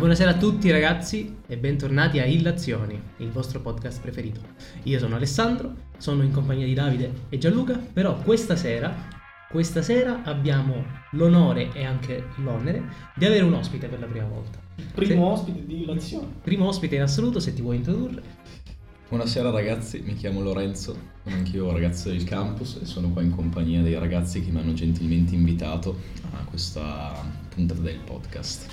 buonasera a tutti ragazzi e bentornati a Illazioni, il vostro podcast preferito. Io sono Alessandro, sono in compagnia di Davide e Gianluca, però questa sera, questa sera abbiamo l'onore e anche l'onere di avere un ospite per la prima volta. Primo se... ospite di Illazioni. Primo ospite in assoluto, se ti vuoi introdurre. Buonasera ragazzi, mi chiamo Lorenzo, sono anch'io un ragazzo del campus e sono qua in compagnia dei ragazzi che mi hanno gentilmente invitato a questa puntata del podcast.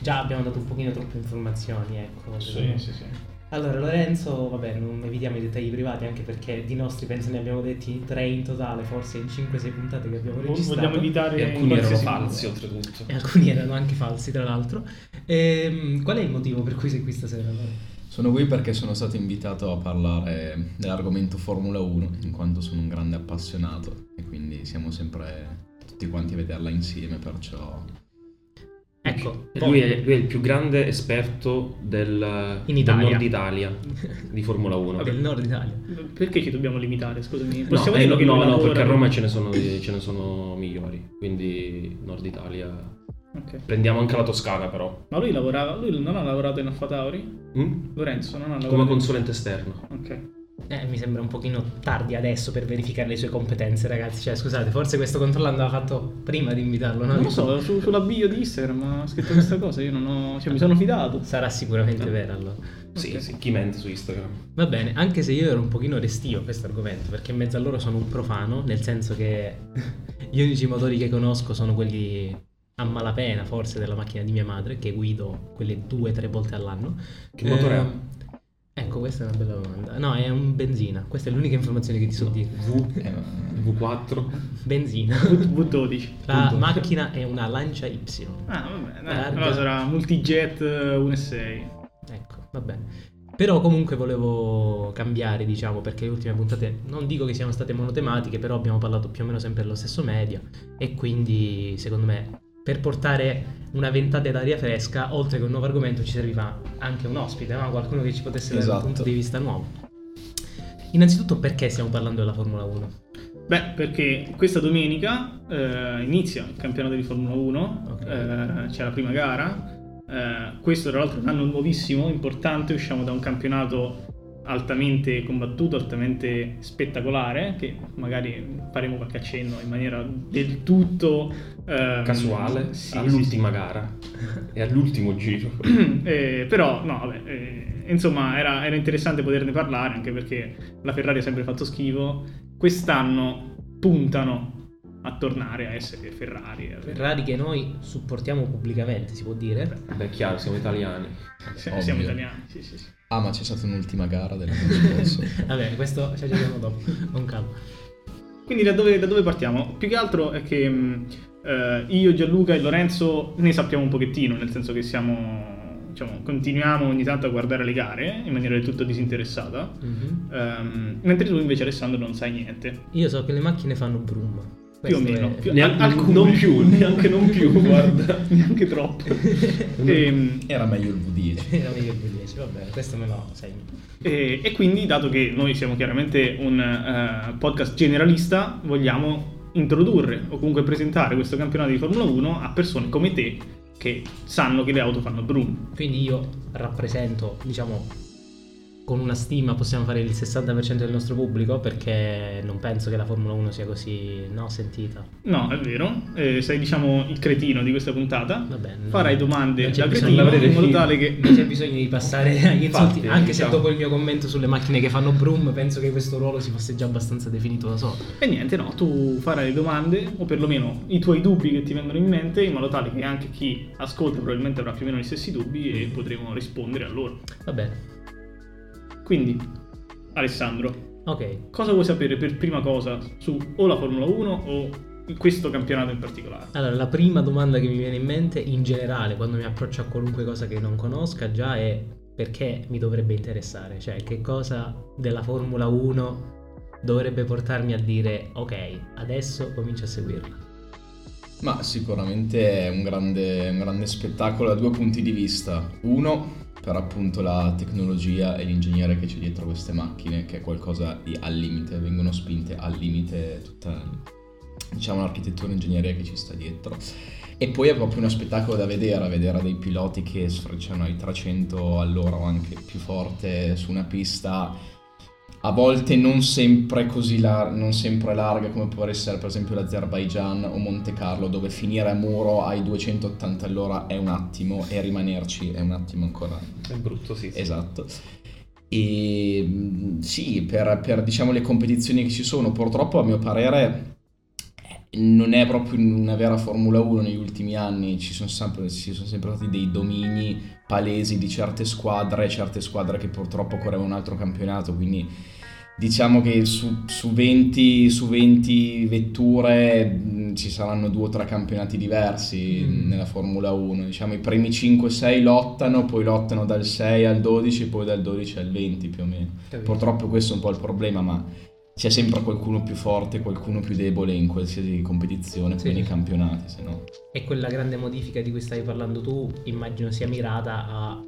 Già abbiamo dato un pochino troppe informazioni, ecco. Sì, sì, sì. Allora, Lorenzo, vabbè, non evitiamo i dettagli privati anche perché di nostri penso ne abbiamo detti tre in totale, forse in 5-6 puntate che abbiamo registrato. Vogliamo evitare e alcuni erano falsi oltretutto. E alcuni erano anche falsi, tra l'altro. E, ehm, qual è il motivo per cui sei qui stasera? Allora? Sono qui perché sono stato invitato a parlare dell'argomento Formula 1, in quanto sono un grande appassionato e quindi siamo sempre tutti quanti a vederla insieme, perciò Ecco, lui è, lui è, il più grande esperto del, del nord Italia di Formula 1. Del nord Italia. Perché ci dobbiamo limitare? Scusami. Possiamo no, eh, no, no, perché a Roma ce ne, sono, ce ne sono migliori. Quindi nord Italia. Okay. Prendiamo anche la Toscana, però. Ma lui lavorava. Lui non ha lavorato in Alfa Tauri? Mm? Lorenzo non ha lavorato. Come consulente esterno. Ok. Eh, mi sembra un pochino tardi adesso per verificare le sue competenze, ragazzi. Cioè, scusate, forse questo controllo andava fatto prima di invitarlo, no? Non lo so, su, sulla bio di Instagram ha scritto questa cosa, io non ho... cioè mi sono fidato. Sarà sicuramente no. vera allora. Sì, okay. sì, chi mente su Instagram. Va bene, anche se io ero un pochino restio a questo argomento, perché in mezzo a loro sono un profano, nel senso che gli unici motori che conosco sono quelli a malapena, forse, della macchina di mia madre, che guido quelle due o tre volte all'anno. Che eh, motore ha? Ecco, questa è una bella domanda. No, è un benzina. Questa è l'unica informazione che ti so no. dire. V, eh, V4. Benzina. V, 12 La macchina è una Lancia Y. Ah, vabbè. Dai. Allora sarà multijet 1.6. Ecco, va bene. Però comunque volevo cambiare, diciamo, perché le ultime puntate non dico che siano state monotematiche, però abbiamo parlato più o meno sempre dello stesso media e quindi secondo me per portare una ventata d'aria fresca, oltre che un nuovo argomento, ci serviva anche un ospite, no? qualcuno che ci potesse dare esatto. un punto di vista nuovo. Innanzitutto, perché stiamo parlando della Formula 1? Beh, perché questa domenica eh, inizia il campionato di Formula 1, okay. eh, c'è la prima gara. Eh, questo, tra l'altro, è un anno nuovissimo, importante. Usciamo da un campionato altamente combattuto, altamente spettacolare, che magari faremo qualche accenno in maniera del tutto ehm, casuale sì, all'ultima sì, gara e all'ultimo giro. eh, però, no, vabbè, eh, insomma, era, era, interessante poterne parlare anche perché la Ferrari ha sempre fatto schifo. Quest'anno puntano a tornare a essere Ferrari. Ferrari che noi supportiamo pubblicamente, si può dire. Beh, chiaro, siamo italiani. Sì, siamo italiani, sì, sì, sì. Ah, ma c'è stata un'ultima gara dell'anno scorso. Vabbè, questo ci aggiorniamo dopo, con calma. Quindi da dove, da dove, partiamo? Più che altro è che mh, eh, io, Gianluca e Lorenzo ne sappiamo un pochettino, nel senso che siamo... Diciamo, continuiamo ogni tanto a guardare le gare in maniera del tutto disinteressata, mm-hmm. um, mentre tu invece Alessandro non sai niente. Io so che le macchine fanno brum. Più o meno, più, neanche, alcune, non più, neanche non più, guarda, neanche troppo. e, ehm, Era meglio il V10. Era meglio il V10, vabbè, questo me lo segno. E, e, quindi, dato che noi siamo chiaramente un uh, podcast generalista, vogliamo introdurre o comunque presentare questo campionato di Formula 1 a persone come te che sanno che le auto fanno brum. Quindi io rappresento, diciamo, con una stima possiamo fare il 60% del nostro pubblico perché non penso che la Formula 1 sia così no, sentita. No, è vero, eh, sei diciamo il cretino di questa puntata. Va bene. Farai domande da cretino in modo tale che... Non c'è bisogno di passare agli insulti, anche diciamo. se dopo il mio commento sulle macchine che fanno brum penso che questo ruolo si fosse già abbastanza definito da solo. E niente, no, tu farai le domande o perlomeno i tuoi dubbi che ti vengono in mente in modo tale che anche chi ascolta probabilmente avrà più o meno gli stessi dubbi e potremo rispondere a loro. Va bene. Quindi, Alessandro, ok. cosa vuoi sapere per prima cosa su o la Formula 1 o questo campionato in particolare? Allora, la prima domanda che mi viene in mente in generale quando mi approccio a qualunque cosa che non conosca già è perché mi dovrebbe interessare, cioè che cosa della Formula 1 dovrebbe portarmi a dire ok, adesso comincio a seguirla. Ma sicuramente è un grande, un grande spettacolo da due punti di vista. Uno, per appunto la tecnologia e l'ingegnere che c'è dietro queste macchine, che è qualcosa di al limite, vengono spinte al limite tutta diciamo, l'architettura e l'ingegneria che ci sta dietro. E poi è proprio uno spettacolo da vedere, vedere dei piloti che sfrecciano ai 300 all'ora o anche più forte su una pista a volte non sempre così lar- non sempre larga come può essere per esempio l'Azerbaijan o Monte Carlo dove finire a muro ai 280 all'ora è un attimo e rimanerci è un attimo ancora è brutto sì, sì. esatto e mm, sì per, per diciamo le competizioni che ci sono purtroppo a mio parere non è proprio una vera Formula 1 negli ultimi anni, ci sono, sempre, ci sono sempre stati dei domini palesi di certe squadre, certe squadre che purtroppo correvano un altro campionato, quindi diciamo che su, su, 20, su 20, vetture mh, ci saranno due o tre campionati diversi mm. nella Formula 1, diciamo i primi 5-6 lottano, poi lottano dal 6 al 12, poi dal 12 al 20 più o meno. Capito. Purtroppo questo è un po' il problema, ma c'è sempre qualcuno più forte, qualcuno più debole in qualsiasi competizione, sì. nei campionati, se no. E quella grande modifica di cui stavi parlando tu, immagino sia mirata a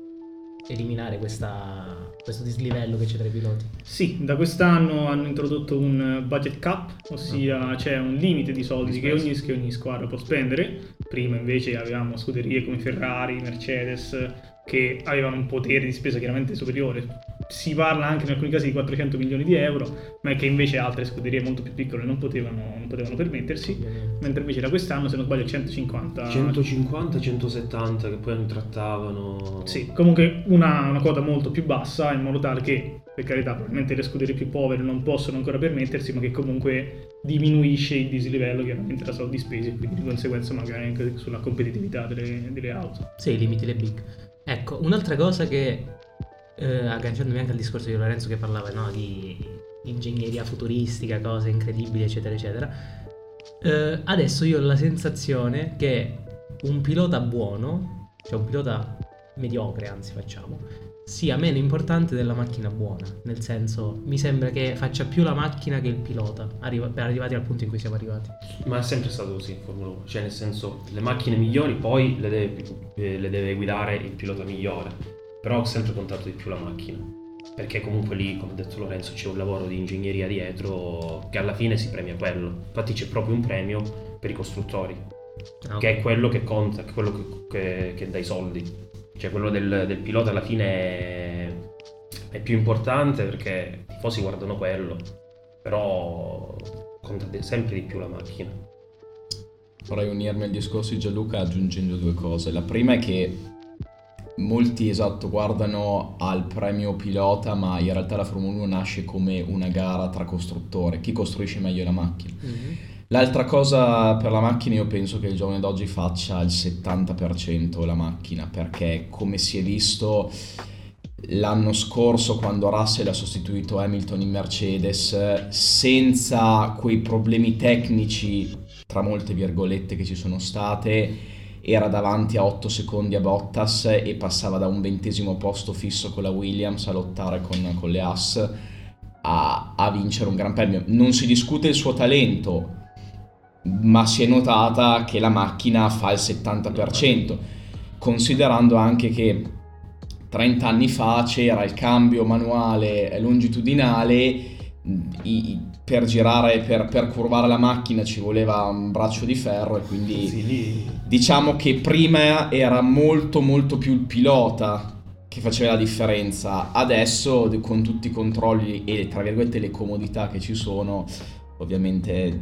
eliminare questa, questo dislivello che c'è tra i piloti? Sì, da quest'anno hanno introdotto un budget cap, ossia ah. c'è un limite di soldi che ogni, che ogni, squadra può spendere. Prima invece avevamo scuderie come Ferrari, Mercedes, che avevano un potere di spesa chiaramente superiore si parla anche in alcuni casi di 400 milioni di euro, ma che invece altre scuderie molto più piccole non potevano, non potevano permettersi, mentre invece da quest'anno, se non sbaglio, 150... 150, 170 che poi non trattavano... Sì, comunque una, una quota molto più bassa, in modo tale che, per carità, probabilmente le scuderie più povere non possono ancora permettersi, ma che comunque diminuisce il dislivello chiaramente da soldi spesi e quindi di conseguenza magari anche sulla competitività delle, delle auto. Sì, limiti le big. Ecco, un'altra cosa che eh, agganciandomi anche al discorso di Lorenzo che parlava no, di ingegneria futuristica, cose incredibili, eccetera, eccetera. Eh, adesso io ho la sensazione che un pilota buono, cioè un pilota mediocre, anzi facciamo, sia meno importante della macchina buona. Nel senso, mi sembra che faccia più la macchina che il pilota, arriva, per arrivati al punto in cui siamo arrivati. Ma è sempre stato così in Formula 1. Cioè, nel senso, le macchine migliori poi le deve, eh, le deve guidare il pilota migliore però ho sempre contato di più la macchina perché comunque lì, come ha detto Lorenzo, c'è un lavoro di ingegneria dietro che alla fine si premia quello. Infatti c'è proprio un premio per i costruttori, okay. che è quello che conta, che è quello che, che, che dà i soldi. Cioè quello del, del pilota alla fine è, è, più importante perché i tifosi guardano quello, però conta sempre di più la macchina. Vorrei unirmi al discorso di Gianluca aggiungendo due cose. La prima è che molti esatto guardano al premio pilota, ma in realtà la Formula 1 nasce come una gara tra costruttori, chi costruisce meglio la macchina. Mm-hmm. L'altra cosa per la macchina io penso che il giorno d'oggi faccia il 70% la macchina, perché come si è visto l'anno scorso quando Russell ha sostituito Hamilton in Mercedes, senza quei problemi tecnici, tra molte virgolette che ci sono state, era davanti a 8 secondi a Bottas e passava da un ventesimo posto fisso con la Williams a lottare con, con le Haas a, a, vincere un gran premio. Non si discute il suo talento, ma si è notata che la macchina fa il 70%, considerando anche che 30 anni fa c'era il cambio manuale longitudinale i, per girare, per, per, curvare la macchina ci voleva un braccio di ferro e quindi sì, diciamo che prima era molto molto più il pilota che faceva la differenza. Adesso con tutti i controlli e tra virgolette le comodità che ci sono, ovviamente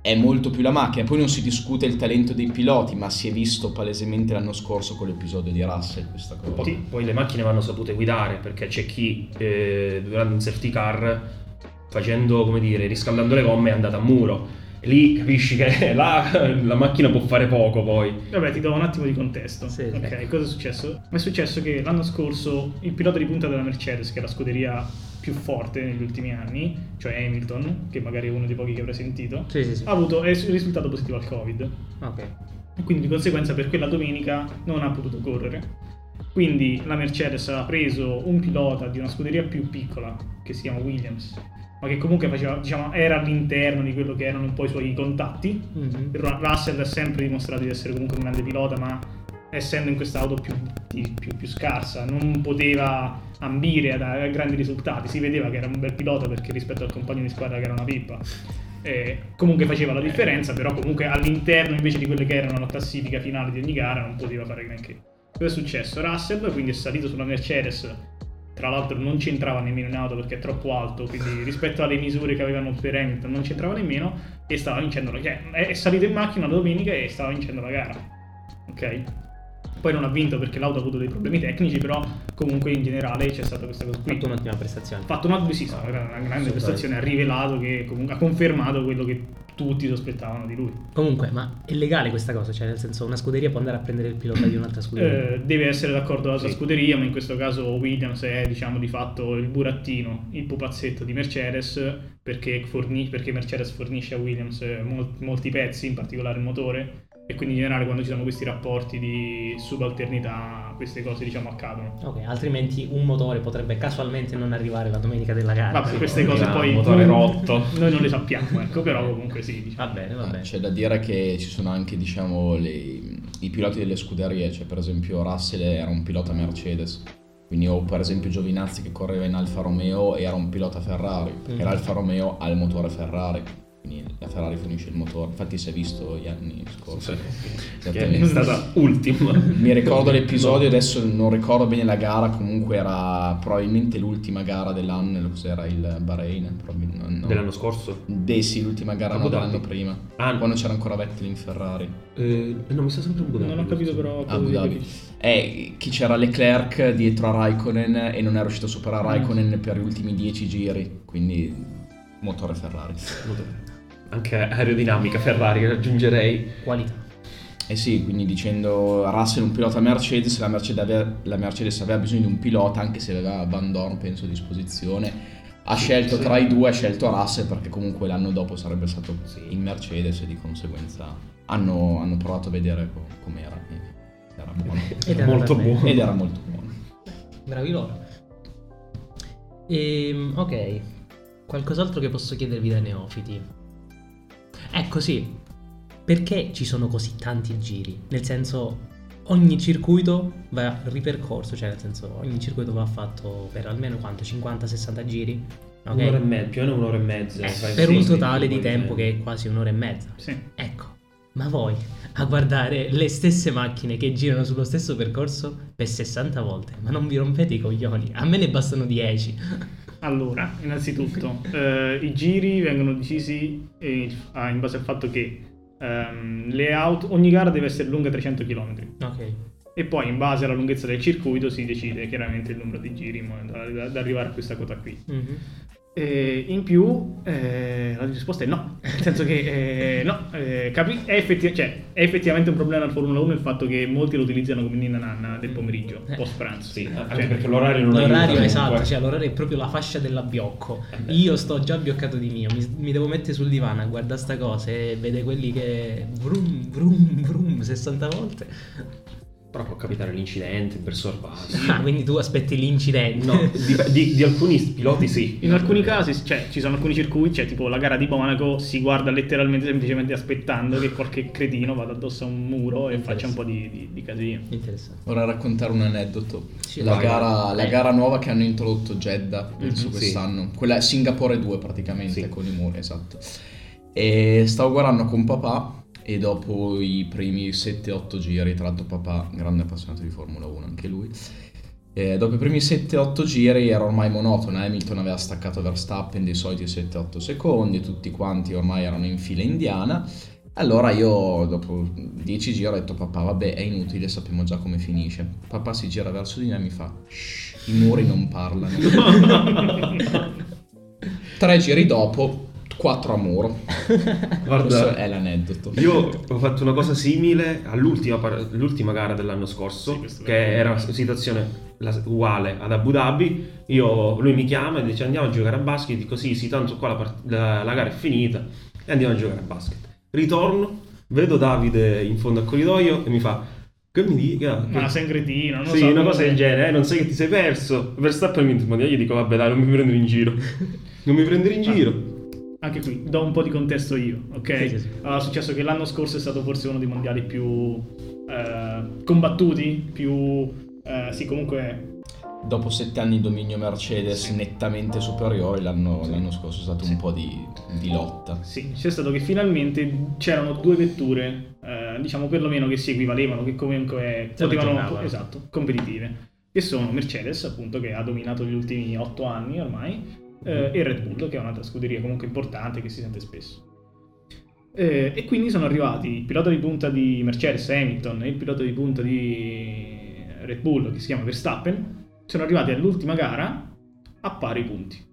è molto più la macchina. Poi non si discute il talento dei piloti, ma si è visto palesemente l'anno scorso con l'episodio di Russell questa cosa. Sì, poi le macchine vanno sapute guidare perché c'è chi eh, durante un safety car facendo, come dire, riscaldando le gomme è andata a muro. E lì capisci che là, la macchina può fare poco poi. Vabbè, ti do un attimo di contesto. Sì. Ok, cosa è successo? È successo che l'anno scorso il pilota di punta della Mercedes, che è la scuderia più forte negli ultimi anni, cioè Hamilton, che magari è uno dei pochi che avrà sentito, sì, sì, sì. ha avuto è risultato positivo al Covid. Ok. E quindi di conseguenza per quella domenica non ha potuto correre. Quindi la Mercedes ha preso un pilota di una scuderia più piccola, che si chiama Williams, ma che comunque faceva, diciamo, era all'interno di quello che erano un po' i suoi contatti. Mm-hmm. Russell ha sempre dimostrato di essere comunque un grande pilota, ma essendo in questa auto più, più, più scarsa, non poteva ambire a, a grandi risultati. Si vedeva che era un bel pilota perché rispetto al compagno di squadra che era una pippa. Eh, comunque faceva la differenza, però comunque all'interno invece di quelle che erano la classifica finale di ogni gara non poteva fare granché. Cosa è successo? Russell quindi è salito sulla Mercedes, tra l'altro non c'entrava nemmeno in auto perché è troppo alto, quindi rispetto alle misure che avevano per Hamilton non c'entrava nemmeno e stava vincendo la gara. Cioè, è salito in macchina la domenica e stava vincendo la gara. Ok? Poi non ha vinto perché l'auto ha avuto dei problemi tecnici, però comunque in generale c'è stata questa cosa qui. Ha fatto un'ottima prestazione. Ha fatto una, sì, una grande prestazione, ha rivelato che comunque ha confermato quello che tutti sospettavano di lui. Comunque, ma è legale questa cosa? Cioè, nel senso, una scuderia può andare a prendere il pilota di un'altra scuderia? Eh, deve essere d'accordo l'altra sì. scuderia, ma in questo caso Williams è, diciamo, di fatto il burattino, il pupazzetto di Mercedes, perché, forni- perché Mercedes fornisce a Williams mol- molti pezzi, in particolare il motore e quindi in generale quando ci sono questi rapporti di subalternità queste cose diciamo accadono. Ok, altrimenti un motore potrebbe casualmente non arrivare la domenica della gara. Vabbè, sì, queste cose poi un motore rotto. Noi non le sappiamo, ecco, però comunque sì. Diciamo. Va bene, va bene. C'è da dire che ci sono anche diciamo le, i piloti delle scuderie, cioè per esempio Russell era un pilota Mercedes. Quindi ho per esempio Giovinazzi che correva in Alfa Romeo e era un pilota Ferrari, mm. e l'Alfa Romeo ha il motore Ferrari quindi la Ferrari fornisce il motore. Infatti si è visto gli anni scorsi. Sì, è stata ultima. Mi ricordo l'episodio, adesso non ricordo bene la gara, comunque era probabilmente l'ultima gara dell'anno, cos'era il Bahrain? No. Dell'anno scorso? De sì, l'ultima gara no, dell'anno prima. Ah, quando c'era ancora Vettel in Ferrari. Eh, no, mi sta sempre un Abu Non ho capito però. Abu Dhabi. Eh, chi c'era Leclerc dietro a Raikkonen e non è riuscito a superare mm. Raikkonen per gli ultimi 10 giri, quindi motore Ferrari. Motore anche aerodinamica Ferrari aggiungerei. Qualità. Eh sì, quindi dicendo Russell un pilota Mercedes, la Mercedes, aveva, la Mercedes aveva bisogno di un pilota anche se aveva Van Dorn penso a disposizione. Ha scelto sì. tra i due, ha scelto Russell perché comunque l'anno dopo sarebbe stato sì. in Mercedes e di conseguenza hanno, hanno provato a vedere com'era. Era buono. Ed era molto buono. Ed era molto buono. Bravi loro. Ehm, ok, qualcos'altro che posso chiedervi dai neofiti? Ecco sì, perché ci sono così tanti giri? Nel senso, ogni circuito va ripercorso, cioè nel senso, ogni circuito va fatto per almeno quanto? 50-60 giri? Okay? Un'ora e mezza, più o meno un'ora e mezza. Eh, per un totale di tempo che è quasi un'ora e mezza. Sì. Ecco, ma voi a guardare le stesse macchine che girano sullo stesso percorso per 60 volte, ma non vi rompete i coglioni, a me ne bastano 10. Allora, innanzitutto, eh, i giri vengono decisi eh, in base al fatto che ehm, le auto, ogni gara deve essere lunga 300 km. Ok. E poi in base alla lunghezza del circuito si decide chiaramente il numero di giri in modo da, da arrivare a questa quota qui. Mm-hmm. E in più eh, la risposta è no, nel senso che eh, no, eh, capi- è, effetti- cioè, è, effettivamente un problema al Formula 1 il fatto che molti lo utilizzano come ninna nanna del pomeriggio, eh. post pranzo. Sì, cioè, perché l'orario non L'orario è esatto, cioè l'orario è proprio la fascia dell'abbiocco. Eh Io sto già abbioccato di mio, mi, mi, devo mettere sul divano a guardare sta cosa e vede quelli che vrum vrum vrum 60 volte. Però può capitare l'incidente per sorpassi. Ah, quindi tu aspetti l'incidente? No, di, di, di, alcuni piloti sì. In alcuni casi, cioè, ci sono alcuni circuiti, cioè tipo la gara di Monaco, si guarda letteralmente semplicemente aspettando che qualche cretino vada addosso a un muro e faccia un po' di, di, di casino. Interessante. Vorrei raccontare un aneddoto. Sì, la, gara, la, gara, nuova che hanno introdotto Jeddah, penso mm-hmm, quest'anno. Sì. Quella Singapore 2 praticamente, sì. con i muri, esatto. E stavo guardando con papà e dopo i primi 7-8 giri, tra l'altro papà, grande appassionato di Formula 1 anche lui, e dopo i primi 7-8 giri era ormai monotono, Hamilton aveva staccato Verstappen dei soliti 7-8 secondi, tutti quanti ormai erano in fila indiana, allora io dopo 10 giri ho detto papà vabbè è inutile, sappiamo già come finisce. Papà si gira verso di me e mi fa i muri non parlano. Tre giri dopo 4 a muro. Guarda, Questo è l'aneddoto. Io ho fatto una cosa simile all'ultima gara dell'anno scorso, sì, che era una situazione uguale ad Abu Dhabi. Io, lui mi chiama e dice andiamo a giocare a basket. Dico sì, sì, tanto qua la, part- la, la gara è finita e andiamo a giocare a basket. Ritorno, vedo Davide in fondo al corridoio e mi fa che mi dica? Ma sei un cretino, non Sì, so una cosa del genere, eh? non sai che ti sei perso. Verstappen mi io dico vabbè dai, non mi prendere in giro. non mi prendere in ah. giro anche qui do un po' di contesto io, ok? Sì, sì, sì. Allora, è successo che l'anno scorso è stato forse uno dei mondiali più, eh, combattuti, più... eh, sì, comunque Dopo sette anni di dominio Mercedes nettamente superiore, l'anno, l'anno scorso è stato un po' di, di lotta. Sì, c'è stato che finalmente c'erano due vetture, eh, diciamo perlomeno che si equivalevano, che comunque Se potevano, esatto, competitive, che sono Mercedes, appunto, che ha dominato gli ultimi otto anni ormai, eh, e Red Bull, che è un'altra scuderia comunque importante che si sente spesso. Eh, e quindi sono arrivati il pilota di punta di Mercedes, Hamilton, e il pilota di punta di Red Bull, che si chiama Verstappen, sono arrivati all'ultima gara a pari punti.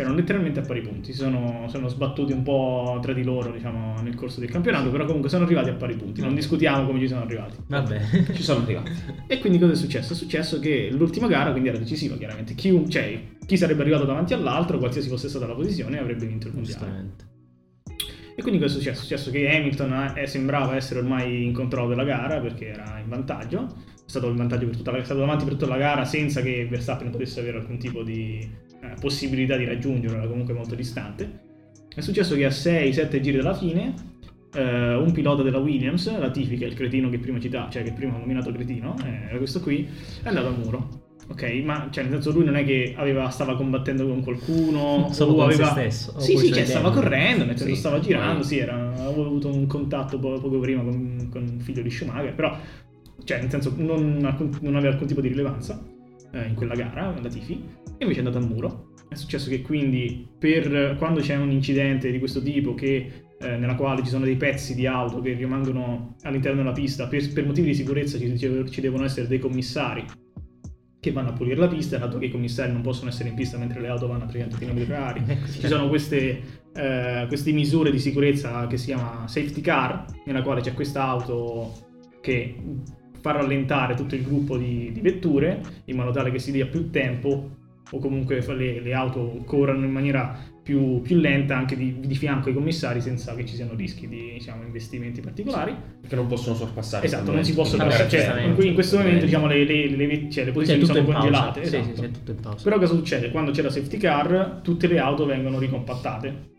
Erano letteralmente a pari punti, si sono, sono sbattuti un po' tra di loro, diciamo, nel corso del campionato, però comunque sono arrivati a pari punti, non discutiamo come ci sono arrivati. Vabbè. Ci sono arrivati. E quindi cosa è successo? È successo che l'ultima gara quindi era decisiva, chiaramente. Chi, cioè, chi sarebbe arrivato davanti all'altro, qualsiasi fosse stata la posizione, avrebbe vinto il mondiale. Giustamente. E quindi cosa è successo? È successo che Hamilton eh, sembrava essere ormai in controllo della gara perché era in vantaggio. È stato in vantaggio per tutta la, è stato davanti per tutta la gara senza che Verstappen potesse avere alcun tipo di eh, possibilità di raggiungerlo, era comunque molto distante. È successo che a 6-7 giri dalla fine eh, un pilota della Williams, Latifi, che è il cretino che prima citava, cioè che prima ho nominato cretino, eh, era questo qui, è andato a muro. Ok, ma cioè nel senso lui non è che aveva, stava combattendo con qualcuno, Solo o con se aveva... stesso, o Sì, sì, cioè stava correndo, nel senso Sì, stava girando, sì, era, aveva avuto un contatto po- poco prima con, con il figlio di Schumacher, però, cioè nel senso non, non aveva alcun tipo di rilevanza eh, in quella gara, Latifi, e invece è andato a muro. È successo che quindi per quando c'è un incidente di questo tipo che, eh, nella quale ci sono dei pezzi di auto che rimangono all'interno della pista, per, per motivi di sicurezza ci, ci devono essere dei commissari che vanno a pulire la pista, dato che i commissari non possono essere in pista mentre le auto vanno a 300 km/h. Ecco, Ci sono queste, eh, queste misure di sicurezza che si chiama safety car, nella quale c'è questa auto che fa rallentare tutto il gruppo di, di vetture in modo tale che si dia più tempo o comunque le, le auto corrano in maniera più, più lenta anche di, di fianco ai commissari senza che ci siano rischi di diciamo, investimenti particolari. Perché non possono sorpassare. Esatto, non si possono lasciare, cioè, in, in questo momento diciamo, le, le- le- cioè, le posizioni sono congelate. Sì, esatto. sì, sì, tutto in pausa. Però cosa succede? Quando c'è la safety car, tutte le auto vengono ricompattate.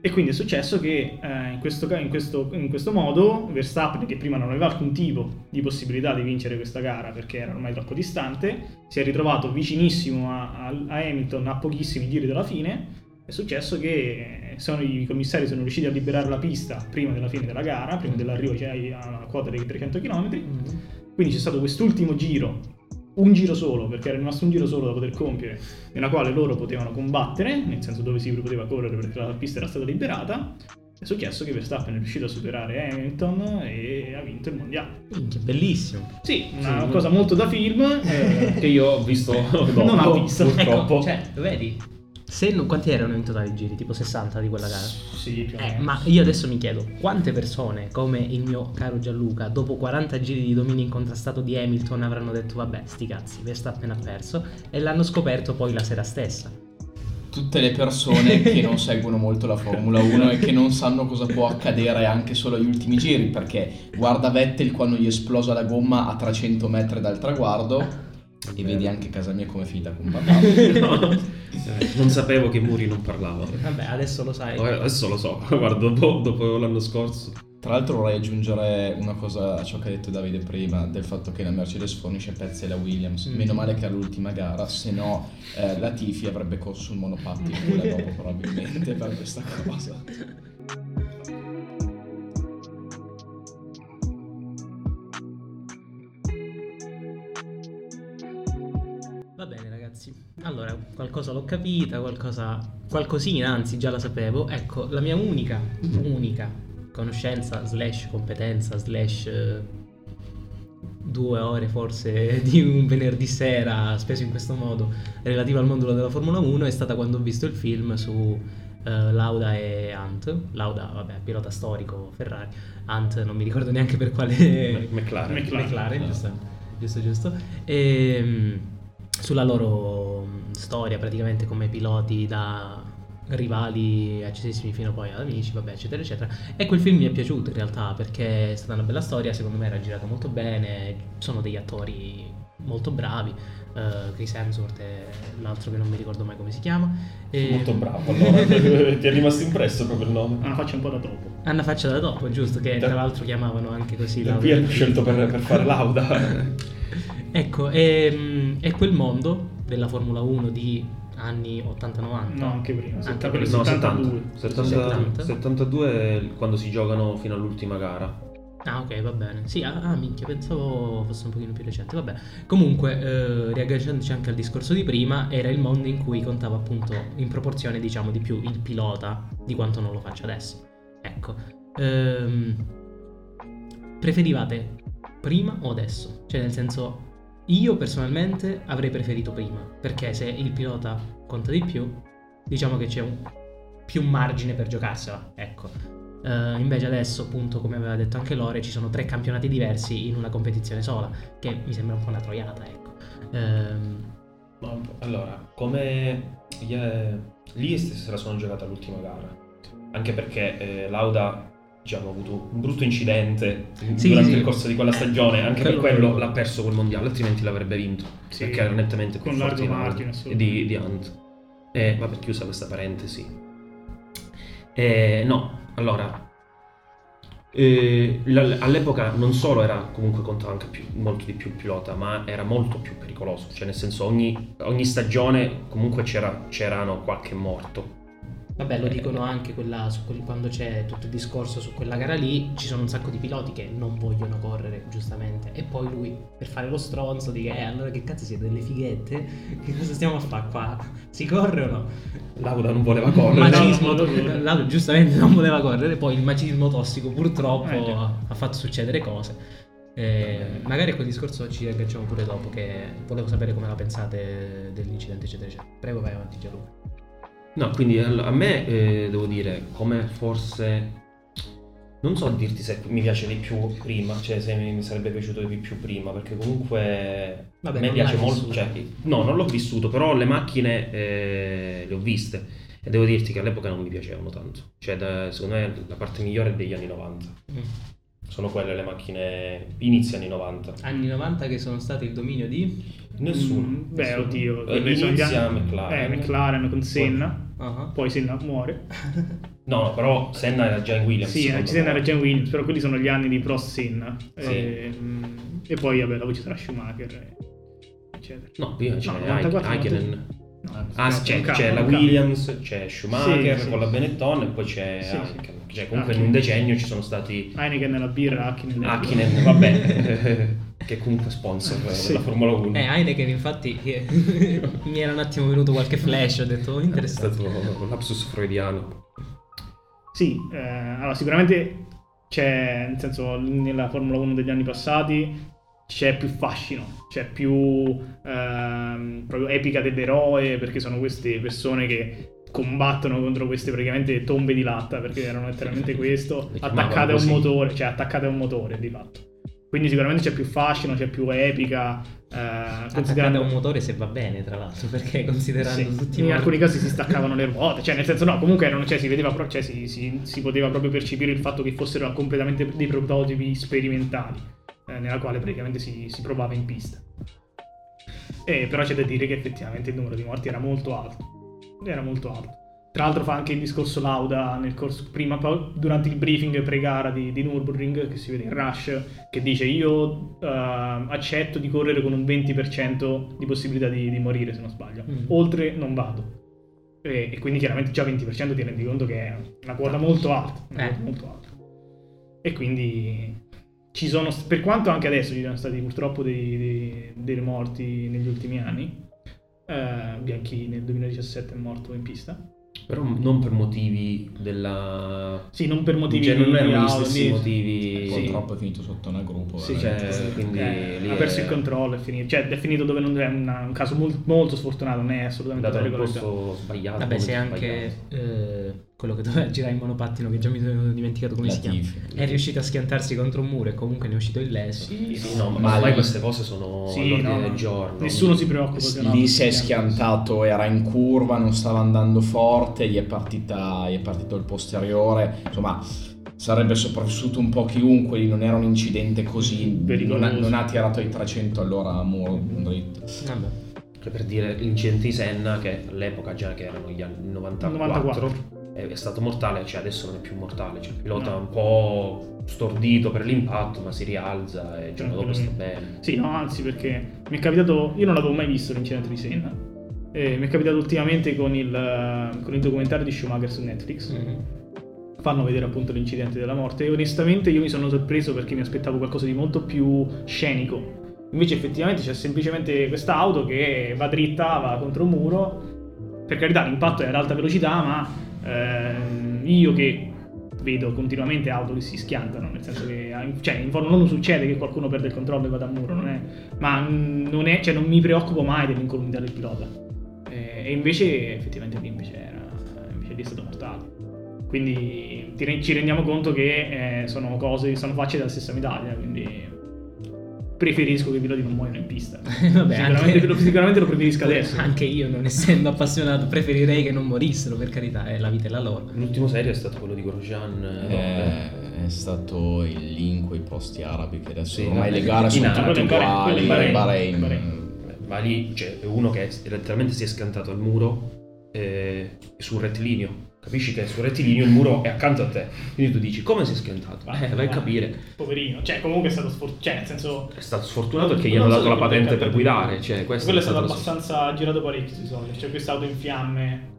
E quindi è successo che eh, in, questo, in, questo, in questo modo Verstappen, che prima non aveva alcun tipo di possibilità di vincere questa gara perché era ormai troppo distante, si è ritrovato vicinissimo a, a- a Hamilton a pochissimi giri dalla fine. È successo che sono- i commissari sono riusciti a liberare la pista prima della fine della gara, prima dell'arrivo cioè, alla quota dei 300 km. Quindi c'è stato quest'ultimo giro, un giro solo, perché era rimasto un giro solo da poter compiere, nella quale loro potevano combattere, nel senso dove si poteva correre perché la pista era stata liberata. È successo che Verstappen è riuscito a superare Hamilton e ha vinto il mondiale. Minchia, bellissimo. Sì, una Sì. cosa molto da film. eh, Che io ho visto dopo, Non ha visto. purtroppo. Ecco, cioè, vedi? Se non, quanti erano in totale i giri? Tipo 60 di quella gara? sì, più o Eh, meno. ma io adesso mi chiedo, quante persone come il mio caro Gianluca, dopo 40 giri di dominio incontrastato di Hamilton, avranno detto vabbè, sti cazzi, Verstappen ha perso, e l'hanno scoperto poi la sera stessa. Tutte le persone che non seguono molto la Formula 1 e che non sanno cosa può accadere anche solo agli ultimi giri, perché guarda Vettel quando gli è esplosa la gomma a 300 metri dal traguardo e vedi anche casa mia come è finita con papà. Eh, non sapevo che Muri non parlava. Vabbè, adesso lo sai. Eh, Adesso lo so, guarda, dopo, dopo l'anno scorso. Tra l'altro vorrei aggiungere una cosa a ciò che ha detto Davide prima, del fatto che la Mercedes fornisce pezzi alla Williams. Mm. Meno male che all'ultima gara, se no eh, la Tifi avrebbe corso sul monopattino quella dopo probabilmente per questa cosa. Allora qualcosa l'ho capita, qualcosa, qualcosina anzi già la sapevo. Ecco, la mia unica, unica conoscenza slash competenza slash eh, due ore forse di un venerdì sera speso in questo modo relativa al mondo della Formula 1 è stata quando ho visto il film su eh, Lauda e Hunt. Lauda, vabbè, pilota storico Ferrari. Hunt non mi ricordo neanche per quale... McLaren. McLaren. McLaren, giusto, giusto, giusto. E, mh, sulla loro mh, storia praticamente come piloti da rivali accesissimi fino poi ad amici, vabbè, eccetera, eccetera. E quel film mi è piaciuto in realtà perché è stata una bella storia, secondo me era girato molto bene, sono degli attori molto bravi. Uh, Chris Hemsworth e l'altro che non mi ricordo mai come si chiama. E... Molto bravo, allora ti è rimasto impresso proprio il nome. Ha una faccia un po' da topo. Ha una faccia da topo, giusto, che tra l'altro chiamavano anche così. Il P scelto per, per fare l'Auda. ecco, è, è quel mondo della Formula 1 di anni 80-90. No, anche prima. Anche prima. No, 72. 70, 70, 72 è quando si giocano fino all'ultima gara. Ah, ok, va bene. Sì, ah, ah, minchia, pensavo fosse un pochino più recente. Vabbè. Comunque, eh, riagganciandoci anche al discorso di prima, era il mondo in cui contava appunto in proporzione, diciamo, di più il pilota di quanto non lo faccia adesso. Ecco. Ehm, preferivate prima o adesso? Cioè, nel senso, io personalmente avrei preferito prima, perché se il pilota conta di più, diciamo che c'è un, più margine per giocarsela. Ecco. Uh, invece adesso, appunto, come aveva detto anche Lore, ci sono tre campionati diversi in una competizione sola, che mi sembra un po' una troiata, ecco. Uh, allora, come yeah, lì se la sono giocata l'ultima gara, anche perché eh, Lauda diciamo, ha avuto un brutto incidente sì, durante sì. il corso di quella stagione, anche quello per quello l'ha perso quel mondiale, altrimenti l'avrebbe vinto, sì, perché era nettamente più forte di, di, di Hunt. E vabbè, chiusa questa parentesi. E, no, allora, eh, all'epoca non solo era comunque contava anche più, molto di più il pilota, ma era molto più pericoloso. Cioè, nel senso, ogni, ogni stagione comunque c'era, c'erano qualche morto. Vabbè, lo dicono anche quella, quel, quando c'è tutto il discorso su quella gara lì, ci sono un sacco di piloti che non vogliono correre, giustamente. E poi lui, per fare lo stronzo, dice, eh, allora che cazzo siete delle fighette? Che cosa stiamo a fare qua? Si corre o no? Lauda non voleva correre. Macismo, no, Lauda giustamente non voleva correre, poi il macismo tossico purtroppo eh, ha fatto succedere cose. Eh, magari a quel discorso ci agganciamo pure dopo, che volevo sapere come la pensate dell'incidente, eccetera, eccetera. Prego, vai avanti Gianluca. No, quindi a me eh, devo dire, come forse... Non so dirti se mi piace di più prima, cioè se mi sarebbe piaciuto di più prima, perché comunque Vabbè, a me piace molto... Cioè, no, non l'ho vissuto, però le macchine eh, le ho viste e devo dirti che all'epoca non mi piacevano tanto. Cioè, da, secondo me la parte migliore è degli anni 90. Mm. Sono quelle le macchine inizi anni 90. Anni 90 che sono stati il dominio di? Nessuno. Mm, beh, nessuno. oddio. Eh, inizia McLaren. Eh, McLaren con Senna. Uh-huh. Poi Senna muore. No, però Senna era già in Williams. Sì, Senna era già in Williams, però quelli sono gli anni di Prost Senna. Sì. E, mm, e, poi, vabbè, dopo ci sarà Schumacher, eccetera. No, prima c'è no, Aikinen. No, ah, c'è, c'è la Williams, c'è Schumacher sì, con la Benetton e poi c'è sì, Heineken. Cioè, comunque in un decennio ci sono stati Heineken nella birra, Hakkinen. Hakkinen, vabbè. che è comunque sponsor sì. della Formula 1. Eh, Heineken infatti mi era un attimo venuto qualche flash, ho detto oh, interessante. È stato un lapsus freudiano. Sì, eh, allora sicuramente c'è, nel senso, nella Formula 1 degli anni passati c'è più fascino, c'è più ehm, proprio epica dell'eroe, perché sono queste persone che combattono contro queste praticamente tombe di latta, perché erano letteralmente questo, attaccate a un motore, cioè attaccate a un motore di fatto. Quindi sicuramente c'è più fascino, c'è più epica. Eh, considerando un motore se va bene, tra l'altro, perché considerando sì, tutti in morti... alcuni casi si staccavano le ruote, cioè nel senso no, comunque erano, cioè, si, vedeva, cioè, si, si, si, poteva proprio percepire il fatto che fossero completamente dei prototipi sperimentali, eh, nella quale praticamente si, si provava in pista. E, però c'è da dire che effettivamente il numero di morti era molto alto. Era molto alto. Tra l'altro fa anche il discorso Lauda nel corso, prima, durante il briefing pre-gara di, di Nürburgring, che si vede in Rush, che dice io uh, accetto di correre con un 20% di possibilità di, di morire, se non sbaglio. Mm. Oltre non vado. E, e, quindi chiaramente già 20% ti rendi conto che è una quota molto alta. Una eh. molto alta. E quindi sono, per quanto anche adesso ci siano stati purtroppo dei, dei, dei morti negli ultimi anni, uh, Bianchi nel 2017 è morto in pista però non per motivi della... Sì, non per motivi... Cioè non erano gli stessi di... motivi... Sì. Purtroppo è finito sotto una gruppo. Sì, cioè, quindi eh, ha perso è... il controllo, è finito. Cioè è finito dove non è una, un caso molto, molto, sfortunato, non è assolutamente... Dato il posto sbagliato. Vabbè, se anche... Eh, quello che doveva girare in monopattino, che già mi sono dimenticato come Latif. si chiama. È riuscito a schiantarsi contro un muro e comunque ne è uscito illeso. Sì, sì no, ma, ma ormai queste cose sono sì, all'ordine no, del giorno. Nessuno si preoccupa. Lì si è schiantato, era in curva, non stava andando forte, gli è, partita, gli è partito il posteriore. Insomma, sarebbe sopravvissuto un po' chiunque, non era un incidente così, non ha, non ha, tirato ai 300 allora a muro dritto. Vabbè. Per dire l'incidente di Senna, che all'epoca già che erano gli anni 94, 94. È, stato mortale, cioè adesso non è più mortale, cioè il pilota no. è un po' stordito per l'impatto, ma si rialza e il giorno dopo sta bene. Sì, no, anzi perché mi è capitato, io non l'avevo mai visto l'incidente di Senna, e mi è capitato ultimamente con il, con il documentario di Schumacher su Netflix. Mm-hmm fanno vedere appunto l'incidente della morte e onestamente io mi sono sorpreso perché mi aspettavo qualcosa di molto più scenico. Invece effettivamente c'è semplicemente questa auto che va dritta, va contro un muro. Per carità l'impatto è ad alta velocità, ma ehm, io che vedo continuamente auto che si schiantano, nel senso che cioè, in Formula 1 succede che qualcuno perde il controllo e va da muro, non è, ma non, è, cioè, non mi preoccupo mai dell'incolumità del pilota. E, e invece effettivamente lì invece, era, invece lì è stato mortale. Quindi ci rendiamo conto che eh, sono cose, sono facce della stessa medaglia, quindi preferisco che i piloti non muoiano in pista. Vabbè, sicuramente, anche... sicuramente, lo preferisco adesso. Anche io, non essendo appassionato, preferirei che non morissero, per carità, è la vita e la loro. L'ultimo serie è stato quello di Grosjean. Eh, è stato il link i posti arabi che adesso sì, ormai le gare sono tutte uguali. Bahrain. Bahrain. Bahrain. Ma lì c'è uno che letteralmente si è scantato al muro eh, sul rettilineo capisci che sul rettilineo il muro è accanto a te. Quindi tu dici come si è schiantato? Eh, vai a capire. Poverino, cioè comunque è stato sfortunato, cioè nel senso... È stato sfortunato perché gli hanno dato la patente per guidare, cioè questo Quello è stato, abbastanza girato parecchio sui soldi, cioè questa auto in fiamme.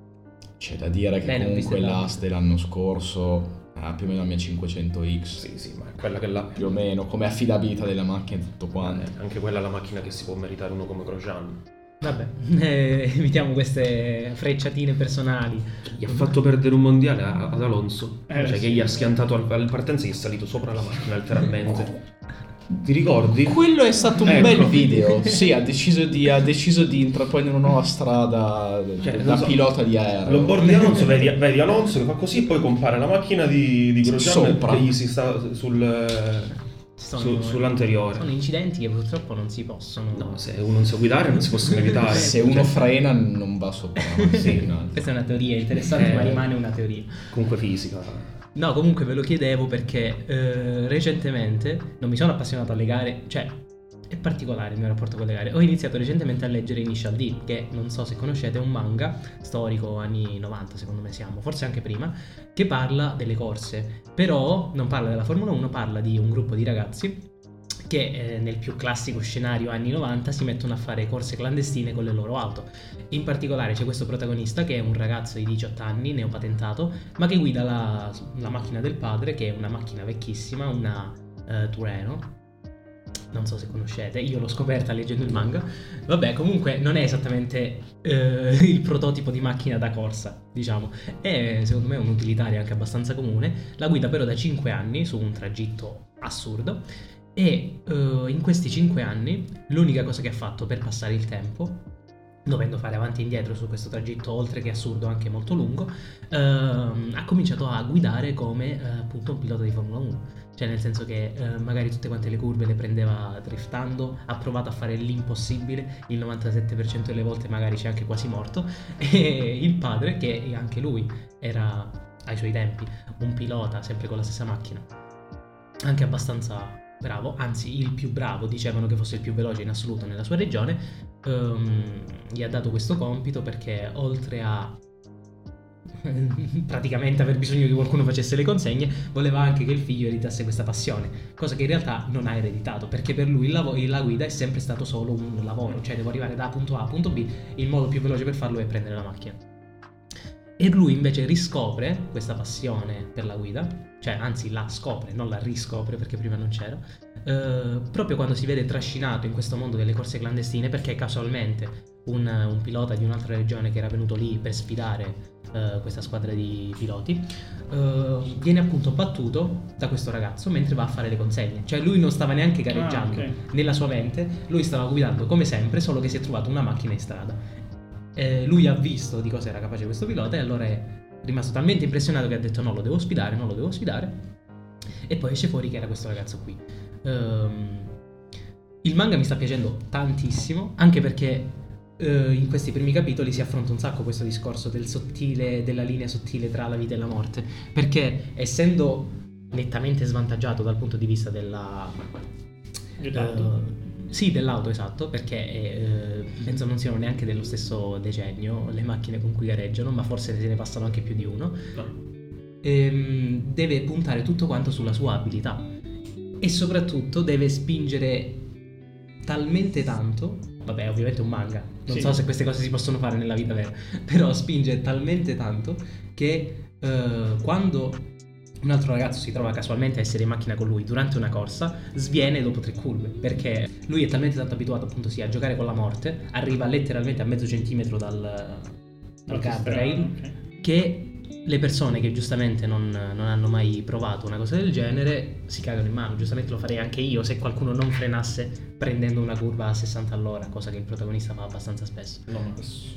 C'è da dire che Bene, comunque l'As dell'anno scorso ha più o meno la mia 500X. Sì, sì, ma è quella che l'ha... Più o meno, come affidabilità della macchina e tutto quanto. Eh, anche quella è la macchina che si può meritare uno come Grosjean. Vabbè, eh, evitiamo queste frecciatine personali. Gli ha fatto perdere un mondiale ad Alonso. Eh, cioè, sì. che gli ha schiantato al, partenza e gli è salito sopra la macchina letteralmente. Ti ricordi? Quello è stato un ecco. bel video. sì, ha deciso, di, ha deciso di intraprendere una nuova strada cioè, da so, pilota di aereo. L'onboard di Alonso, vedi, vedi, Alonso che fa così e poi compare la macchina di, di Grosjean che gli si sta sul sono, Su, sull'anteriore. Sono incidenti che purtroppo non si possono. No, se uno non sa guidare non si possono evitare. se uno frena non va sopra. sì, Questa è una teoria interessante, eh, ma rimane una teoria. Comunque fisica. No, comunque ve lo chiedevo perché eh, recentemente non mi sono appassionato alle gare, cioè è particolare il mio rapporto con le gare. Ho iniziato recentemente a leggere Initial D, che non so se conoscete, è un manga storico anni 90, secondo me siamo, forse anche prima, che parla delle corse. Però non parla della Formula 1, parla di un gruppo di ragazzi che eh, nel più classico scenario anni 90 si mettono a fare corse clandestine con le loro auto. In particolare c'è questo protagonista che è un ragazzo di 18 anni, neopatentato, ma che guida la, la macchina del padre, che è una macchina vecchissima, una uh, Tureno, non so se conoscete, io l'ho scoperta leggendo il manga. Vabbè, comunque non è esattamente eh, il prototipo di macchina da corsa, diciamo. È secondo me un'utilitaria anche abbastanza comune. La guida però da 5 anni su un tragitto assurdo. E uh, in questi 5 anni l'unica cosa che ha fatto per passare il tempo dovendo fare avanti e indietro su questo tragitto, oltre che assurdo anche molto lungo, ehm, ha cominciato a guidare come eh, appunto un pilota di Formula 1. Cioè nel senso che eh, magari tutte quante le curve le prendeva driftando, ha provato a fare l'impossibile, il 97% delle volte magari c'è anche quasi morto, e il padre, che anche lui era ai suoi tempi un pilota, sempre con la stessa macchina, anche abbastanza bravo, anzi il più bravo, dicevano che fosse il più veloce in assoluto nella sua regione, um, gli ha dato questo compito perché oltre a praticamente aver bisogno che qualcuno facesse le consegne, voleva anche che il figlio ereditasse questa passione, cosa che in realtà non ha ereditato, perché per lui lav- la guida è sempre stato solo un lavoro, cioè devo arrivare da punto A a punto B, il modo più veloce per farlo è prendere la macchina. E lui invece riscopre questa passione per la guida, cioè anzi la scopre, non la riscopre perché prima non c'era, eh, proprio quando si vede trascinato in questo mondo delle corse clandestine perché casualmente un, un pilota di un'altra regione che era venuto lì per sfidare eh, questa squadra di piloti eh, viene appunto battuto da questo ragazzo mentre va a fare le consegne, cioè lui non stava neanche gareggiando ah, okay. nella sua mente, lui stava guidando come sempre, solo che si è trovato una macchina in strada eh, lui ha visto di cosa era capace questo pilota e allora è rimasto talmente impressionato che ha detto no, lo devo sfidare, non lo devo sfidare. E poi esce fuori che era questo ragazzo qui. Um, il manga mi sta piacendo tantissimo, anche perché uh, in questi primi capitoli si affronta un sacco questo discorso del sottile, della linea sottile tra la vita e la morte. Perché essendo nettamente svantaggiato dal punto di vista della... Dell'auto. eh, sì, dell'auto, esatto, perché eh, penso non siano neanche dello stesso decennio le macchine con cui gareggiano, ma forse se ne passano anche più di uno. No. Ehm, deve puntare tutto quanto sulla sua abilità e soprattutto deve spingere talmente tanto. Vabbè, ovviamente è un manga. Non Sì. so se queste cose si possono fare nella vita vera. Però spinge talmente tanto che eh, quando un altro ragazzo si trova casualmente a essere in macchina con lui durante una corsa, sviene dopo tre curve. Perché lui è talmente tanto abituato appunto sì, a giocare con la morte, arriva letteralmente a mezzo centimetro dal, dal guardrail Ok. che le persone che giustamente non, non hanno mai provato una cosa del genere si cagano in mano. Giustamente lo farei anche io se qualcuno non frenasse prendendo una curva a 60 all'ora, cosa che il protagonista fa abbastanza spesso. No,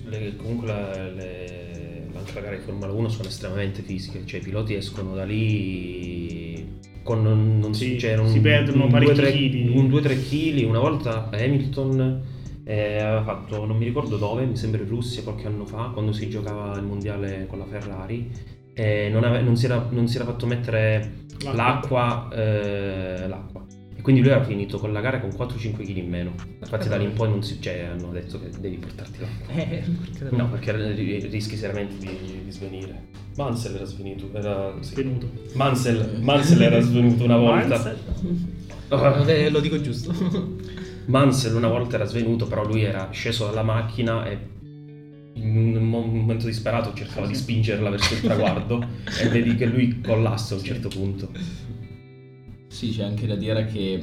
le- comunque la- le- anche le gare di Formula 1 sono estremamente fisiche, cioè i piloti escono da lì con non, non Sì, cioè, un- si perdono un parecchi 2-3 chili. Un 2-3 kg, una volta Hamilton eh, aveva fatto, non mi ricordo dove, mi sembra in Russia qualche anno fa, quando si giocava il mondiale con la Ferrari, e non, ave- non si, era, non si era fatto mettere l'acqua, eh, l'acqua. E quindi lui era finito con la gara con 4-5 kg in meno. Infatti da lì in poi non si, cioè, hanno detto che devi portarti l'acqua. Eh, No, perché ri- rischi seriamente di, di svenire. Mansell era svenuto. Era, sì. Svenuto. Mansell, Mansell era svenuto una volta. Ah. Eh, lo dico giusto. Mansell una volta era svenuto, però lui era sceso dalla macchina e in un mo- momento disperato cercava di spingerla verso il traguardo e vedi che lui collassa a un certo punto. Sì, c'è anche da dire che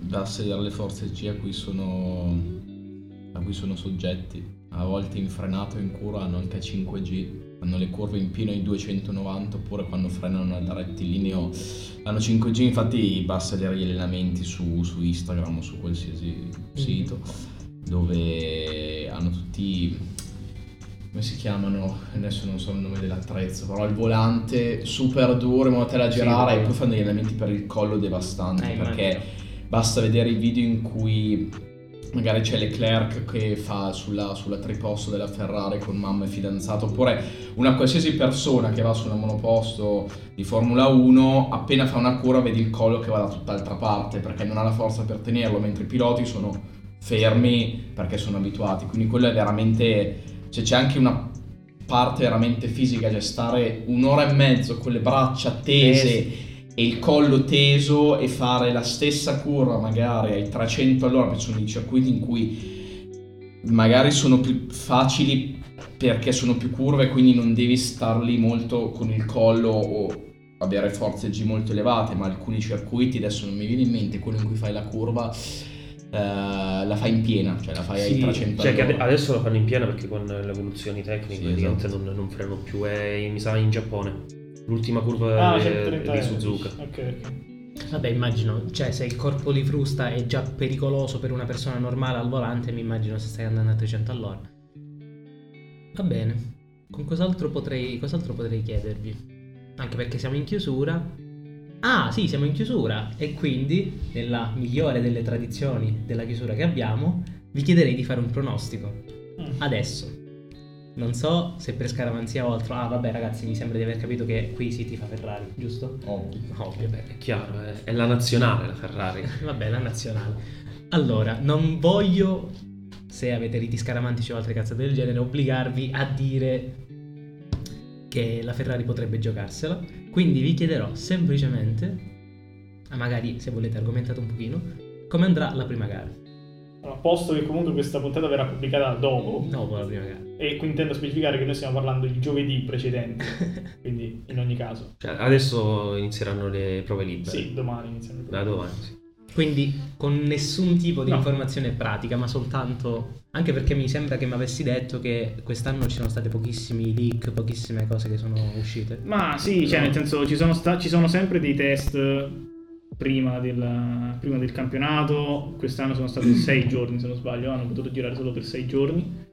basta vedere le forze G a cui sono, a cui sono soggetti. A volte in frenato in curva hanno anche 5G, hanno le curve in pieno ai 290 oppure quando frenano da rettilineo hanno 5G. Infatti basta vedere gli allenamenti su, su Instagram o su qualsiasi sito dove hanno tutti come si chiamano? Adesso non so il nome dell'attrezzo, però il volante super duro in modo tale da Sì, girare e quello. poi fanno degli allenamenti per il collo devastanti Eh, perché immagino. basta vedere i video in cui magari c'è Leclerc che fa sulla, sulla triposto della Ferrari con mamma e fidanzato oppure una qualsiasi persona che va su una monoposto di Formula 1 appena fa una curva vedi il collo che va da tutt'altra parte perché non ha la forza per tenerlo mentre i piloti sono fermi perché sono abituati. Quindi quello è veramente cioè c'è anche una parte veramente fisica cioè stare un'ora e mezzo con le braccia tese e il collo teso e fare la stessa curva magari ai 300 all'ora perché sono dei circuiti in cui magari sono più facili perché sono più curve quindi non devi star lì molto con il collo o avere forze G molto elevate ma alcuni circuiti adesso non mi viene in mente quello in cui fai la curva eh, la fai in piena cioè la fai ai Sì, 300 cioè ade- adesso lo fanno in piena perché con le evoluzioni tecniche Sì, esatto. non, non frenano più. È, mi sa in Giappone. L'ultima curva Ah, 130 di. Suzuka. Ok, ok. Vabbè, immagino, cioè se il corpo li frusta è già pericoloso per una persona normale al volante, mi immagino se stai andando a 300 all'ora. Va bene. Con cos'altro potrei, cos'altro potrei chiedervi? Anche perché siamo in chiusura. Ah, sì, siamo in chiusura e quindi, nella migliore delle tradizioni della chiusura che abbiamo, vi chiederei di fare un pronostico. Mm. Adesso. Non so se per scaramanzia o altro. Ah, vabbè, ragazzi, mi sembra di aver capito che qui si tifa Ferrari, giusto? Ovvio. Ovvio. Beh, è chiaro, è, è la nazionale la Ferrari. Vabbè, la nazionale. Allora, non voglio, se avete riti scaramantici o altre cazzate del genere, obbligarvi a dire che la Ferrari potrebbe giocarsela. Quindi vi chiederò semplicemente, ah, magari se volete argomentate un pochino, come andrà la prima gara. Allora, posto che comunque questa puntata verrà pubblicata dopo, Dopo la prima gara. E qui intendo specificare che noi stiamo parlando di giovedì precedente, quindi in ogni caso. Cioè, adesso inizieranno le prove libere. Sì, domani iniziamo. Da domani, sì. Quindi con nessun tipo di No. informazione pratica, ma soltanto... Anche perché mi sembra che mi avessi detto che quest'anno ci sono state pochissimi leak, pochissime cose che sono uscite. Ma sì, cioè nel senso ci sono, sta- ci sono sempre dei test prima del, prima del campionato, quest'anno sono stati sei giorni se non sbaglio, hanno potuto girare solo per sei giorni,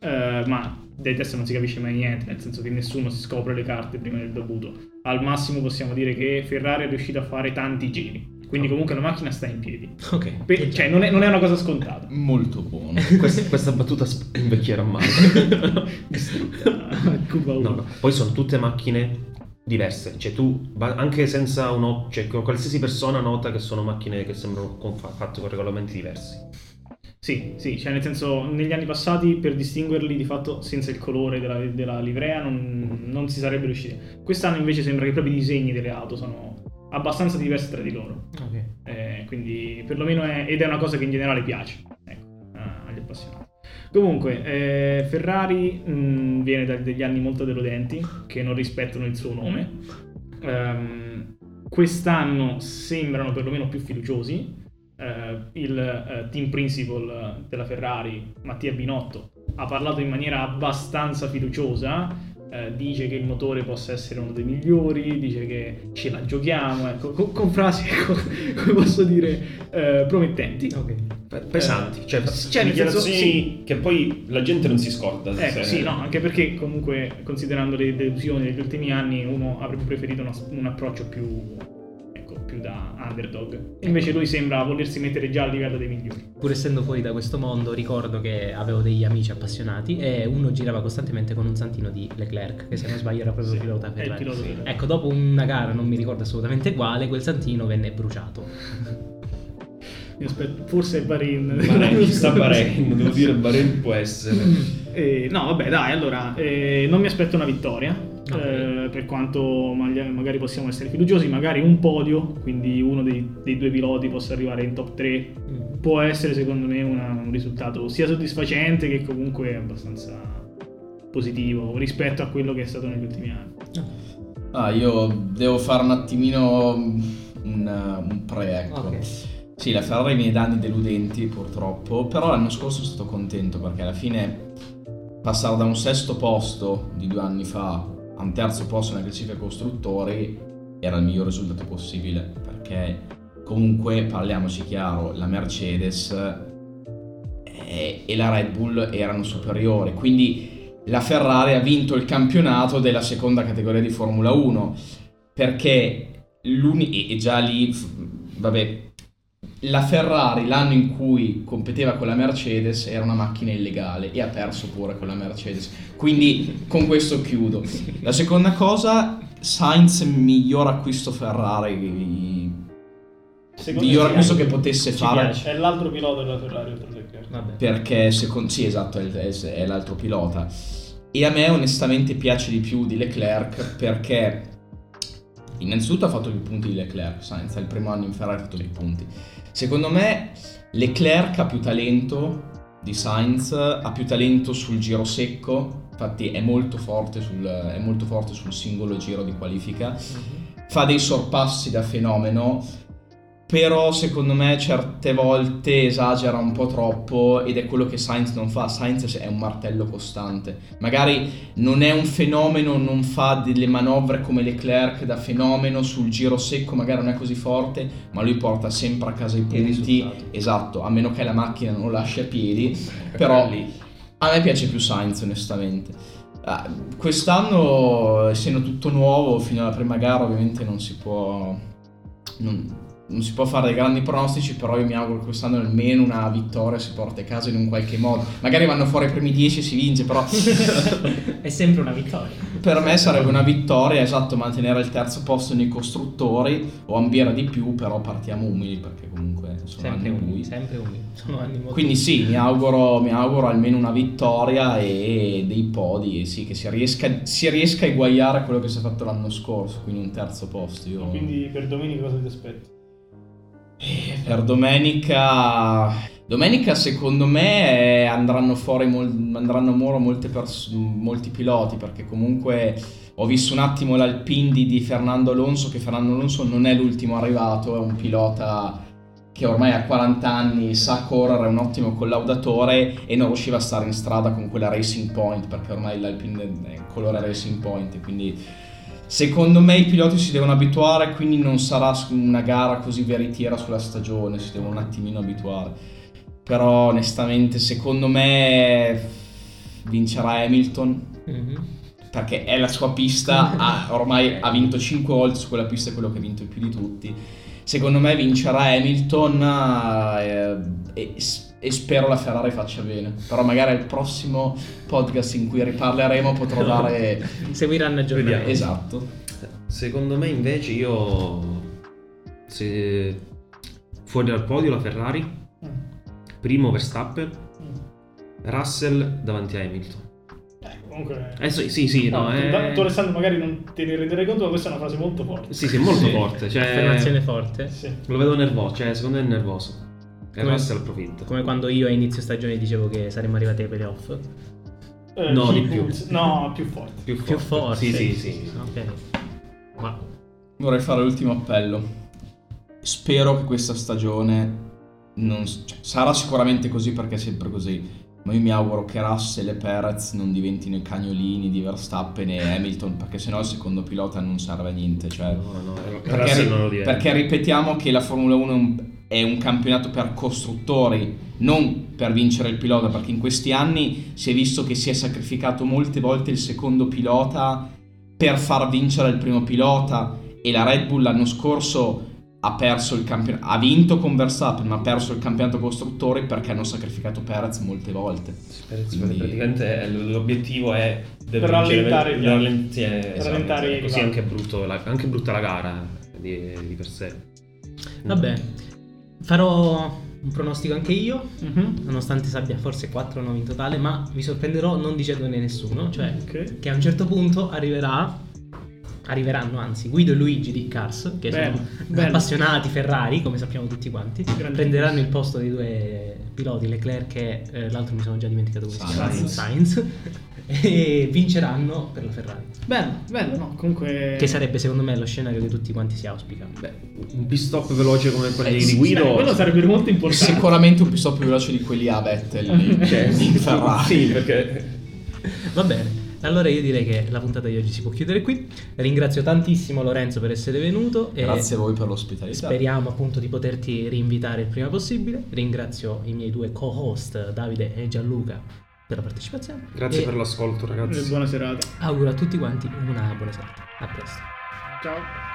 Eh, ma dai test non si capisce mai niente, nel senso che nessuno si scopre le carte prima del dovuto. Al massimo possiamo dire che Ferrari è riuscita a fare tanti giri, quindi comunque la macchina sta in piedi. Ok. Per- cioè non è, non è una cosa scontata. molto buono Questa, questa battuta sp- invecchierà male. No, no. Poi sono tutte macchine diverse. Cioè tu, anche senza un occhio, cioè qualsiasi persona nota che sono macchine che sembrano fatte con regolamenti diversi. Sì, sì, cioè nel senso negli anni passati per distinguerli di fatto senza il colore della, della livrea non, non, si sarebbe riusciti. Quest'anno invece sembra che proprio i disegni delle auto sono abbastanza diversi tra di loro. Okay. Eh, quindi perlomeno è, ed è una cosa che in generale piace ecco, agli appassionati. Comunque, eh, Ferrari mh, mm, viene da degli anni molto deludenti che non rispettano il suo nome. Um, quest'anno sembrano perlomeno più fiduciosi il eh, team principal della Ferrari, Mattia Binotto, ha parlato in maniera abbastanza fiduciosa. Eh, dice che il motore possa essere uno dei migliori, dice che ce la giochiamo, ecco, con, con frasi, ecco, come posso dire, eh, promettenti. Okay. Pesanti, cioè, cioè dichiarazioni sì. che poi la gente non si scorda. Ecco, sì, no, anche perché comunque considerando le delusioni degli ultimi anni uno avrebbe preferito uno, un approccio più da underdog. Invece lui sembra volersi mettere già a livello dei migliori. Pur essendo fuori da questo mondo, ricordo che avevo degli amici appassionati e uno girava costantemente con un santino di Leclerc, che se non sbaglio era proprio sì, pilota Ferrari. Pilota. Ecco, dopo una gara, non mi ricordo assolutamente quale, quel santino venne bruciato. Mi aspetto, forse è Bahrain. Bahrain, sta Bahrain, devo dire Bahrain può essere. Eh, no, vabbè, dai, allora, eh, non mi aspetto una vittoria Okay. Eh, per quanto magari possiamo essere fiduciosi, magari un podio, quindi uno dei, dei due piloti possa arrivare in top 3, mm. può essere secondo me una, un risultato sia soddisfacente che comunque abbastanza positivo rispetto a quello che è stato negli ultimi anni. Ah, io devo fare un attimino un, un pre, ecco. Okay. Sì, la Ferrari mi dà danni deludenti purtroppo, però l'anno scorso sono stato contento perché alla fine passare da un sesto posto di due anni fa a un terzo posto nella classifica costruttori era il miglior risultato possibile perché comunque parliamoci chiaro la Mercedes e, e la Red Bull erano superiori. Quindi la Ferrari ha vinto il campionato della seconda categoria di Formula 1 perché l'uni e già lì vabbè la Ferrari l'anno in cui competeva con la Mercedes era una macchina illegale e ha perso pure con la Mercedes. Quindi con questo chiudo. La seconda cosa, Sainz miglior acquisto Ferrari. Secondo miglior acquisto che potesse fare. Piace. È l'altro pilota della Ferrari oltre. Perché secondo sì, esatto, è, è l'altro pilota. E a me onestamente piace di più di Leclerc perché innanzitutto ha fatto più punti di Leclerc, Sainz, è il primo anno in Ferrari ha fatto più punti. Secondo me Leclerc ha più talento di Sainz, ha più talento sul giro secco, infatti è molto forte sul, è molto forte sul singolo giro di qualifica, mm-hmm. fa dei sorpassi da fenomeno però secondo me certe volte esagera un po' troppo ed è quello che Sainz non fa. Sainz è un martello costante. Magari non è un fenomeno, non fa delle manovre come Leclerc da fenomeno sul giro secco, magari non è così forte, ma lui porta sempre a casa i punti. Esatto, a meno che la macchina non lo lasci a piedi. Però a me piace più Sainz onestamente. Uh, quest'anno, essendo tutto nuovo, fino alla prima gara ovviamente non si può... Non, non si può fare dei grandi pronostici, però io mi auguro che quest'anno almeno una vittoria si porti a casa in un qualche modo. Magari vanno fuori i primi 10 e si vince, però... è sempre una vittoria. Per me sarebbe una vittoria, esatto, mantenere il terzo posto nei costruttori o ambire di più, però partiamo umili perché comunque sono sempre anni umili. Sempre umili, sono anni molto Quindi sì, mi auguro, mi auguro, almeno una vittoria e dei podi, e sì, che si riesca, si riesca a eguagliare quello che si è fatto l'anno scorso, quindi un terzo posto. Io... Quindi per domenica cosa ti aspetti? Per domenica... Domenica secondo me andranno fuori mol... andranno a muro pers... molti piloti perché comunque ho visto un attimo l'Alpine di Fernando Alonso che Fernando Alonso non è l'ultimo arrivato, è un pilota che ormai ha 40 anni, sa correre, è un ottimo collaudatore e non riusciva a stare in strada con quella Racing Point perché ormai l'Alpine è colore Racing Point quindi Secondo me i piloti si devono abituare, quindi non sarà una gara così veritiera sulla stagione, si devono un attimino abituare. Però onestamente secondo me vincerà Hamilton. Mm-hmm. Perché è la sua pista, ha, ormai ha vinto 5 volte su quella pista, è quello che ha vinto più di tutti. Secondo me vincerà Hamilton eh, e, e spero la Ferrari faccia bene. Però magari al prossimo podcast in cui riparleremo potrò dare... Seguiranno aggiornamenti. Esatto. Secondo me invece io se fuori dal podio la Ferrari, Mm. primo Verstappen, Mm. Russell davanti a Hamilton. Eh, comunque... Eh sì, sì, sì, no, No, eh, tu, Alessandro magari non te ne renderai conto, ma questa è una frase molto forte. Sì, sì, molto Sì. forte, cioè Affermazione forte. Sì. lo vedo nervoso, cioè secondo me è nervoso. E Come- Russell approfitta. Come quando io a inizio stagione dicevo che saremmo arrivati ai playoff. Eh, No, di più. Bulls- No, più forte. Più forte. Più forte. Sì, sì, sì. Ok. Ma Vorrei fare l'ultimo appello. Spero che questa stagione non cioè, sarà sicuramente così perché è sempre così. Ma io mi auguro che Russell e Perez non diventino i cagnolini di Verstappen e Hamilton, perché sennò il secondo pilota non serve a niente. Cioè, No, no, perché, Russell ri- non lo diventa. perché ripetiamo che la Formula 1 è un, è un campionato per costruttori, non per vincere il pilota, perché in questi anni si è visto che si è sacrificato molte volte il secondo pilota per far vincere il primo pilota e la Red Bull l'anno scorso ha perso il campionato, ha vinto con Verstappen ma ha perso il campionato costruttori perché hanno sacrificato Perez molte volte. Perez, Quindi- praticamente eh, l'obiettivo è rallentare altri. rallent- sì, esatto, rallentare così anche, brutto la, anche brutta la gara di, di per sé. vabbè, farò un pronostico anche io, Mhm. nonostante sappia forse 4 nomi in totale, ma vi sorprenderò non dicendone nessuno, cioè Ok. che a un certo punto arriverà arriveranno anzi Guido e Luigi di Cars che Bello, sono bello. appassionati Ferrari come sappiamo tutti quanti Grandi. prenderanno il posto dei due piloti Leclerc e eh, l'altro mi sono già dimenticato come si chiama Sainz. E vinceranno per la Ferrari Bello, bello, no, comunque... che sarebbe secondo me lo scenario che tutti quanti si auspicano Beh, un pit stop veloce come quelli Eh, di sì, Guido. beh, quello sarebbe molto importante. Sicuramente un più veloce di quelli a Vettel Cioè, in Ferrari. Sì, perché Va bene, allora io direi che la puntata di oggi si può chiudere qui. Ringrazio tantissimo Lorenzo per essere venuto e Grazie a voi per l'ospitalità. speriamo appunto di poterti rinvitare il prima possibile. Ringrazio i miei due co-host Davide e Gianluca per la partecipazione. grazie e per l'ascolto, ragazzi. Buona serata. Auguro a tutti quanti una buona serata. A presto. Ciao.